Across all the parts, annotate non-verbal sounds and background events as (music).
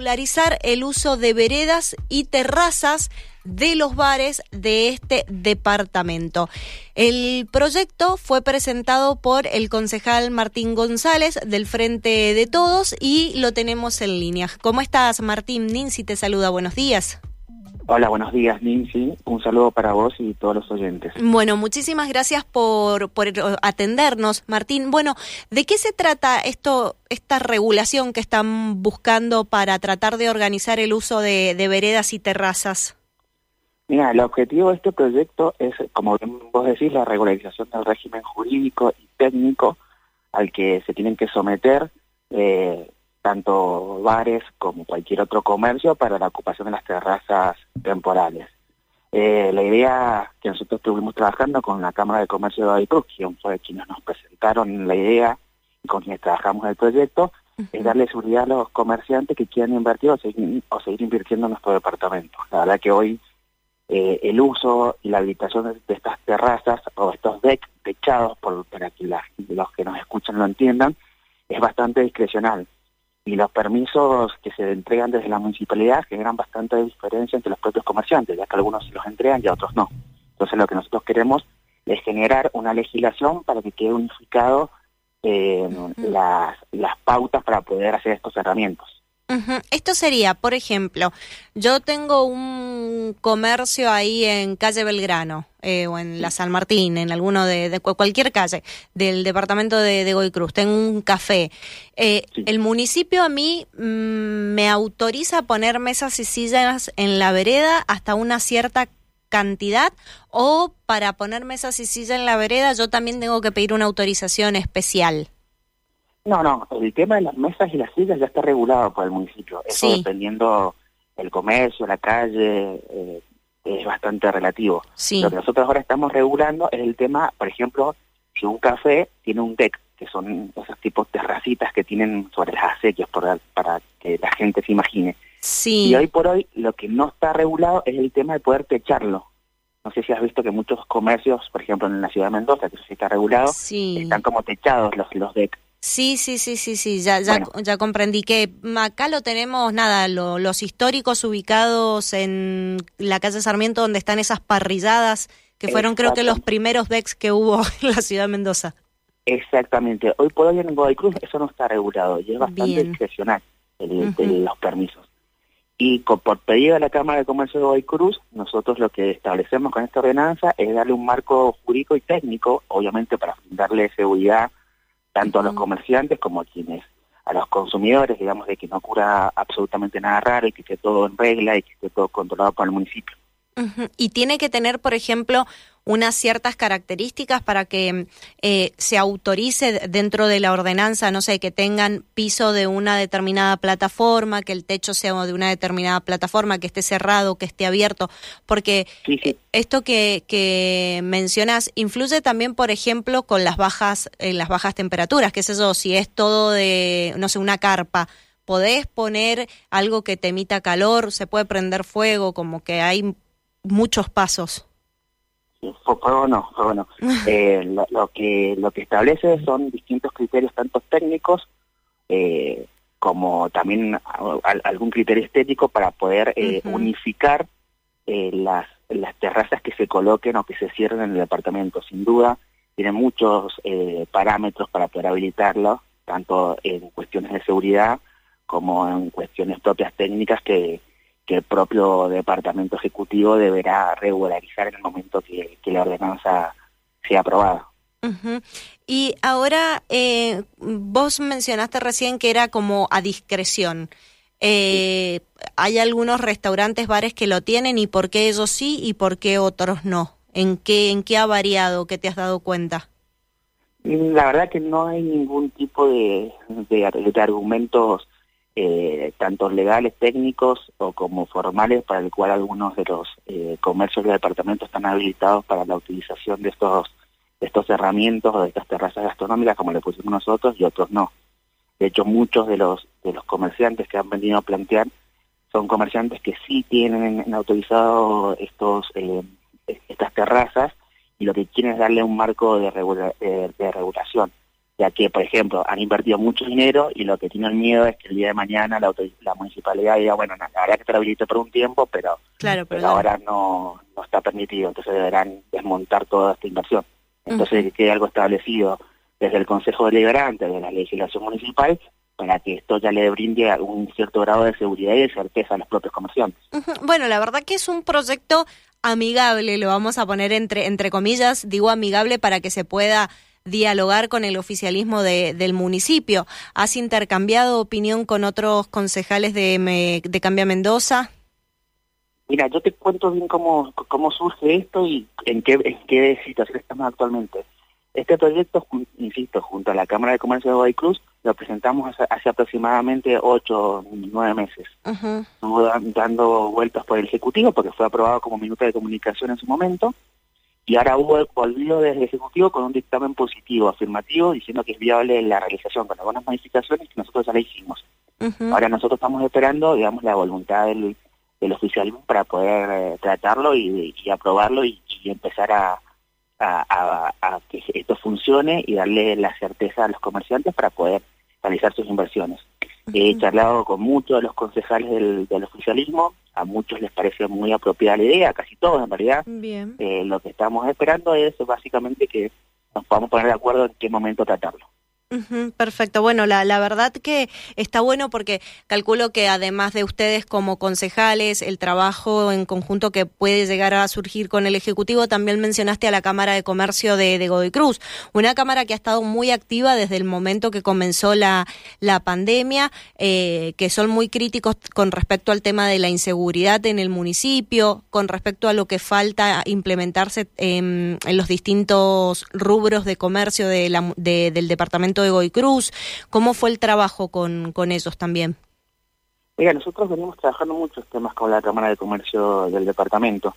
regularizar el uso de veredas y terrazas de los bares de este departamento. El proyecto fue presentado por el concejal Martín González del Frente de Todos y lo tenemos en línea. ¿Cómo estás, Martín? Ninsi te saluda. Buenos días. Hola, buenos días, Nincy. Un saludo para vos y todos los oyentes. Bueno, muchísimas gracias por, por atendernos, Martín. Bueno, ¿de qué se trata esto, esta regulación que están buscando para tratar de organizar el uso de, veredas y terrazas? Mira, el objetivo de este proyecto es, como vos decís, la regularización del régimen jurídico y técnico al que se tienen que someter eh, tanto bares como cualquier otro comercio para la ocupación de las terrazas temporales. Eh, la idea que nosotros estuvimos trabajando con la Cámara de Comercio de Baicruz, quien fue quienes nos presentaron la idea y con quienes trabajamos el proyecto, es darle seguridad a los comerciantes que quieran invertir o seguir, o seguir invirtiendo en nuestro departamento. La verdad que hoy eh, el uso y la habilitación de, estas terrazas o estos decks techados, por, para que los que nos escuchan lo entiendan, es bastante discrecional y los permisos que se entregan desde la municipalidad generan bastante diferencia entre los propios comerciantes, ya que algunos se los entregan y otros no. Entonces lo que nosotros queremos es generar una legislación para que quede unificado eh, las, las pautas para poder hacer estos cerramientos. Esto sería, por ejemplo, yo tengo un comercio ahí en calle Belgrano eh, o en la San Martín, en alguno de, cualquier calle del departamento de, de Goy Cruz, tengo un café. Eh, el municipio a mí mm, me autoriza a poner mesas y sillas en la vereda hasta una cierta cantidad o para poner mesas y sillas en la vereda yo también tengo que pedir una autorización especial. No, no, el tema de las mesas y las sillas ya está regulado por el municipio. Eso dependiendo el comercio, la calle, eh, es bastante relativo. Lo que nosotros ahora estamos regulando es el tema, por ejemplo, si un café tiene un deck, que son esos tipos de terracitas que tienen sobre las acequias para, para que la gente se imagine. Sí. Y hoy por hoy lo que no está regulado es el tema de poder techarlo. No sé si has visto que muchos comercios, por ejemplo en la ciudad de Mendoza, que eso sí está regulado, están como techados los, los decks. Sí, sí, sí, sí, sí, ya, ya, ya comprendí que acá lo tenemos, nada, los históricos ubicados en la calle Sarmiento donde están esas parrilladas que fueron creo que los primeros decks que hubo (laughs) en la ciudad de Mendoza. Exactamente, hoy por hoy en Cruz eso no está regulado y es bastante discrecional los permisos. Y por pedido de la Cámara de Comercio de Cruz, nosotros lo que establecemos con esta ordenanza es darle un marco jurídico y técnico, obviamente para darle seguridad tanto a los comerciantes como a quienes, a los consumidores, digamos, de que no ocurra absolutamente nada raro y que esté todo en regla y que esté todo controlado por el municipio. Y tiene que tener, por ejemplo, unas ciertas características para que eh, se autorice dentro de la ordenanza, no sé, que tengan piso de una determinada plataforma, que el techo sea de una determinada plataforma, que esté cerrado, que esté abierto, porque esto que, que mencionas influye también, por ejemplo, con las bajas, eh, las bajas temperaturas, que es eso, si es todo de, no sé, una carpa, podés poner algo que te emita calor, se puede prender fuego, como que hay muchos pasos. Fuego no, fuego no. Eh, lo, que lo que establece son distintos criterios, tanto técnicos eh, como también algún criterio estético para poder eh, unificar las, las terrazas que se coloquen o que se cierren en el departamento. Sin duda, tiene muchos parámetros para poder habilitarlo, tanto en cuestiones de seguridad como en cuestiones propias técnicas que que el propio departamento ejecutivo deberá regularizar en el momento que, la ordenanza sea aprobada. Y ahora, eh, vos mencionaste recién que era como a discreción. Eh, ¿Hay algunos restaurantes, bares que lo tienen y por qué ellos sí y por qué otros no? ¿En qué, en qué ha variado? ¿Qué te has dado cuenta? La verdad que no hay ningún tipo de, de argumentos eh, tanto legales, técnicos o como formales, para el cual algunos de los eh, comercios del departamento están habilitados para la utilización de estos, de estos herramientas o de estas terrazas gastronómicas, como le pusimos nosotros, y otros no. De hecho, muchos de los, de los comerciantes que han venido a plantear son comerciantes que sí tienen autorizado estos, eh, estas terrazas y lo que quieren es darle un marco de, de regulación ya que, por ejemplo, han invertido mucho dinero y lo que tienen miedo es que el día de mañana la, la municipalidad diga, bueno, la verdad que te lo habilito por un tiempo, pero, claro, pero ahora no, no está permitido, entonces deberán desmontar toda esta inversión. Entonces, que quede algo establecido desde el Consejo Deliberante de la legislación municipal para que esto ya le brinde un cierto grado de seguridad y de certeza a los propios comerciantes. Bueno, la verdad que es un proyecto amigable, lo vamos a poner entre, entre comillas, digo amigable para que se pueda dialogar con el oficialismo de, del municipio. ¿Has intercambiado opinión con otros concejales de, de Cambia Mendoza? Mira, yo te cuento bien cómo, cómo surge esto y en qué, en qué situación estamos actualmente. Este proyecto, insisto, junto a la Cámara de Comercio de Guaycruz, lo presentamos hace, aproximadamente ocho, nueve meses. Estuvo dando vueltas por el Ejecutivo porque fue aprobado como minuto de comunicación en su momento y ahora hubo volvido desde el Ejecutivo con un dictamen positivo, afirmativo, diciendo que es viable la realización con algunas modificaciones que nosotros ya la hicimos. Ahora nosotros estamos esperando, digamos, la voluntad del, del oficialismo para poder eh, tratarlo y, aprobarlo y, empezar a, a, que esto funcione y darle la certeza a los comerciantes para poder realizar sus inversiones. He charlado con muchos de los concejales del, del, oficialismo, a muchos les parece muy apropiada la idea, casi todos en realidad. Bien. Eh, lo que estamos esperando es básicamente que nos podamos poner de acuerdo en qué momento tratarlo perfecto. Bueno, la, verdad que está bueno porque calculo que además de ustedes como concejales, el trabajo en conjunto que puede llegar a surgir con el Ejecutivo, también mencionaste a la Cámara de Comercio de, de Godoy Cruz, una Cámara que ha estado muy activa desde el momento que comenzó la, pandemia, eh, que son muy críticos con respecto al tema de la inseguridad en el municipio, con respecto a lo que falta implementarse en, en los distintos rubros de comercio de la, de, del departamento de Goy Cruz. ¿Cómo fue el trabajo con, con ellos también? Mira, nosotros venimos trabajando muchos temas con la Cámara de Comercio del departamento.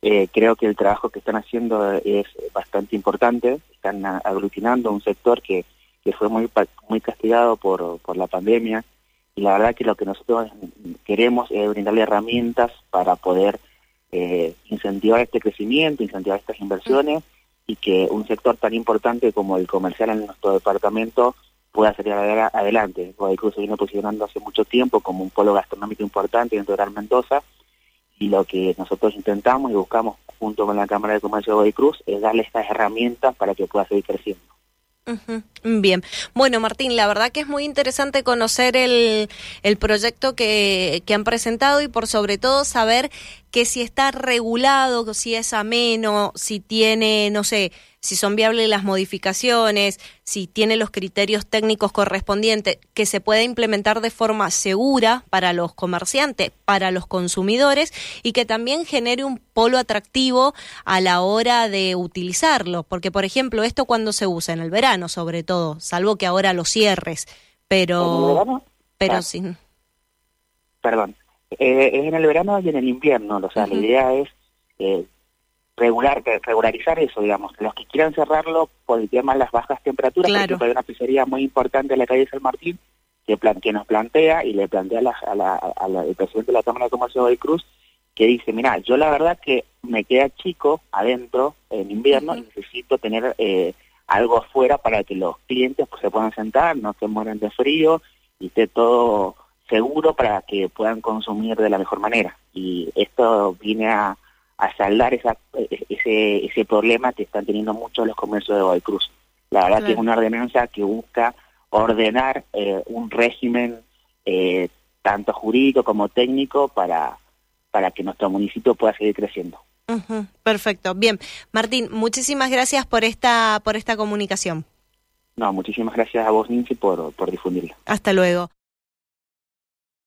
Eh, creo que el trabajo que están haciendo es bastante importante. Están aglutinando un sector que, que fue muy, muy castigado por, por la pandemia. Y la verdad que lo que nosotros queremos es brindarle herramientas para poder eh, incentivar este crecimiento, incentivar estas inversiones y que un sector tan importante como el comercial en nuestro departamento pueda salir adelante. Guadalajara se viene posicionando hace mucho tiempo como un polo gastronómico importante dentro de Mendoza y lo que nosotros intentamos y buscamos junto con la Cámara de Comercio de Guadalajara es darle estas herramientas para que pueda seguir creciendo. Bien, bueno Martín, la verdad que es muy interesante conocer el, el proyecto que, que han presentado y por sobre todo saber que si está regulado, si es ameno, si tiene, no sé, si son viables las modificaciones, si tiene los criterios técnicos correspondientes, que se pueda implementar de forma segura para los comerciantes, para los consumidores y que también genere un polo atractivo a la hora de utilizarlo. Porque, por ejemplo, esto cuando se usa en el verano, sobre todo, salvo que ahora lo cierres, pero... Pero ah. sin... Perdón eh, es en el verano y en el invierno, o sea, la idea es eh, regular, regularizar eso, digamos, los que quieran cerrarlo por el tema de las bajas temperaturas, claro. hay una pizzería muy importante en la calle San Martín que, plan, que nos plantea y le plantea a la, a la, al presidente de la Cámara de Comercio de Cruz que dice, mira, yo la verdad que me queda chico adentro en invierno y necesito tener eh, algo afuera para que los clientes pues, se puedan sentar, no se mueran de frío y esté todo seguro para que puedan consumir de la mejor manera. Y esto viene a, saldar esa, ese, ese problema que están teniendo muchos los comercios de Guaycruz. La verdad que es una ordenanza que busca ordenar eh, un régimen eh, tanto jurídico como técnico para, para que nuestro municipio pueda seguir creciendo. perfecto. Bien, Martín, muchísimas gracias por esta por esta comunicación. No, muchísimas gracias a vos, Ninci, por, por difundirlo. Hasta luego.